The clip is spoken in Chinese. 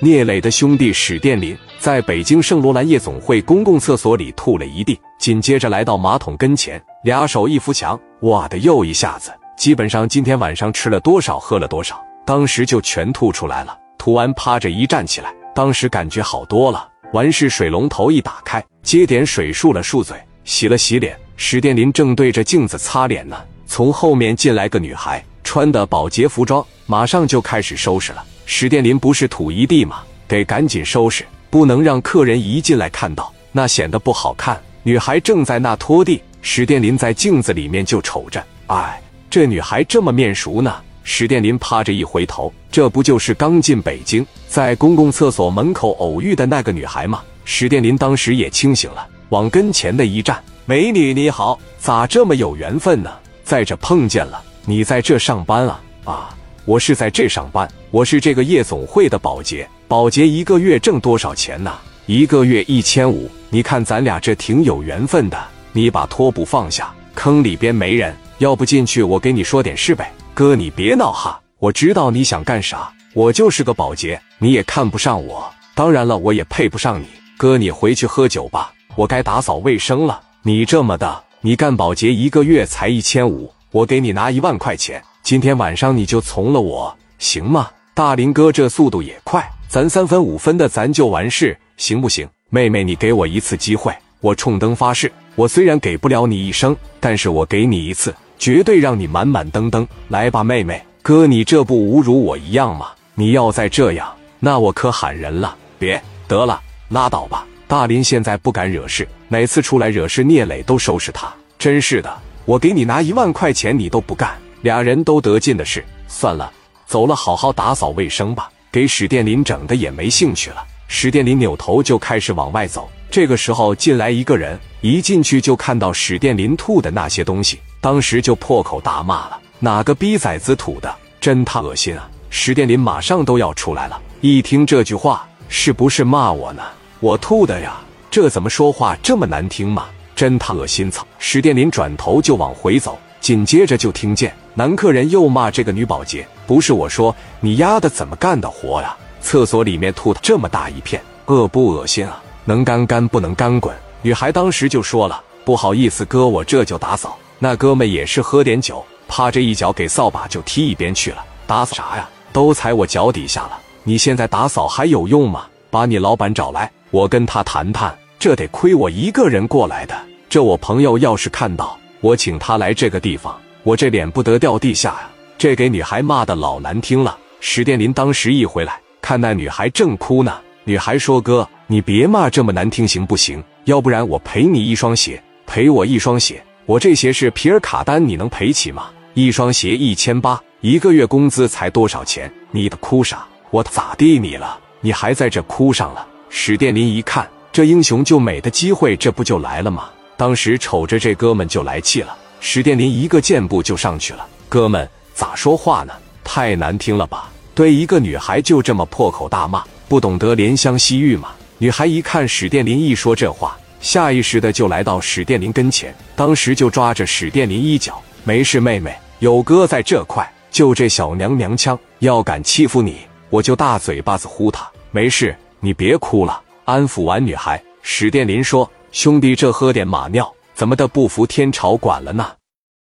聂磊的兄弟史殿林在北京圣罗兰夜总会公共厕所里吐了一地，紧接着来到马桶跟前，俩手一扶墙，哇的又一下子，基本上今天晚上吃了多少，喝了多少，当时就全吐出来了。吐完趴着一站起来，当时感觉好多了。完事水龙头一打开，接点水漱了漱嘴，洗了洗脸。史殿林正对着镜子擦脸呢，从后面进来个女孩，穿的保洁服装，马上就开始收拾了。史殿林不是吐一地吗？得赶紧收拾，不能让客人一进来看到，那显得不好看。女孩正在那拖地，史殿林在镜子里面就瞅着，哎，这女孩这么面熟呢。史殿林趴着一回头，这不就是刚进北京，在公共厕所门口偶遇的那个女孩吗？史殿林当时也清醒了，往跟前的一站：“美女你好，咋这么有缘分呢？在这碰见了，你在这上班啊？啊，我是在这上班，我是这个夜总会的保洁。保洁一个月挣多少钱呢？一个月一千五。你看咱俩这挺有缘分的。你把拖布放下，坑里边没人，要不进去我给你说点事呗。”哥，你别闹哈！我知道你想干啥，我就是个保洁，你也看不上我。当然了，我也配不上你。哥，你回去喝酒吧，我该打扫卫生了。你这么的，你干保洁一个月才一千五，我给你拿一万块钱，今天晚上你就从了我，行吗？大林哥这速度也快，咱三分五分的咱就完事，行不行？妹妹，你给我一次机会，我冲灯发誓，我虽然给不了你一生，但是我给你一次。绝对让你满满登登来吧，妹妹哥，你这不侮辱我一样吗？你要再这样，那我可喊人了。别得了，拉倒吧。大林现在不敢惹事，每次出来惹事，聂磊都收拾他。真是的，我给你拿一万块钱，你都不干。俩人都得劲的是，算了，走了，好好打扫卫生吧。给史殿林整的也没兴趣了。史殿林扭头就开始往外走。这个时候进来一个人，一进去就看到史殿林吐的那些东西。当时就破口大骂了：“哪个逼崽子吐的，真他恶心啊！”史殿林马上都要出来了，一听这句话，是不是骂我呢？我吐的呀，这怎么说话这么难听嘛？真他恶心！操！史殿林转头就往回走，紧接着就听见男客人又骂这个女保洁：“不是我说，你丫的怎么干的活呀？厕所里面吐的这么大一片，恶不恶心啊？能干干不能干滚。”女孩当时就说了：“不好意思，哥，我这就打扫。”那哥们也是喝点酒，趴着一脚给扫把就踢一边去了。打扫啥呀？都踩我脚底下了。你现在打扫还有用吗？把你老板找来，我跟他谈谈。这得亏我一个人过来的，这我朋友要是看到我请他来这个地方，我这脸不得掉地下呀！这给女孩骂的老难听了。史殿林当时一回来，看那女孩正哭呢。女孩说：“哥，你别骂这么难听行不行？要不然我赔你一双鞋，赔我一双鞋。”我这鞋是皮尔卡丹，你能赔起吗？一双鞋一千八，一个月工资才多少钱？你的哭啥？我咋地你了？你还在这哭上了？史殿林一看，这英雄救美的机会，这不就来了吗？当时瞅着这哥们就来气了。史殿林一个箭步就上去了。哥们咋说话呢？太难听了吧？对一个女孩就这么破口大骂，不懂得怜香惜玉吗？女孩一看史殿林一说这话。下意识的就来到史殿林跟前，当时就抓着史殿林衣角：“没事，妹妹，有哥在这块，就这小娘娘腔，要敢欺负你，我就大嘴巴子呼他。没事，你别哭了。”安抚完女孩，史殿林说：“兄弟，这喝点马尿，怎么的不服天朝管了呢？”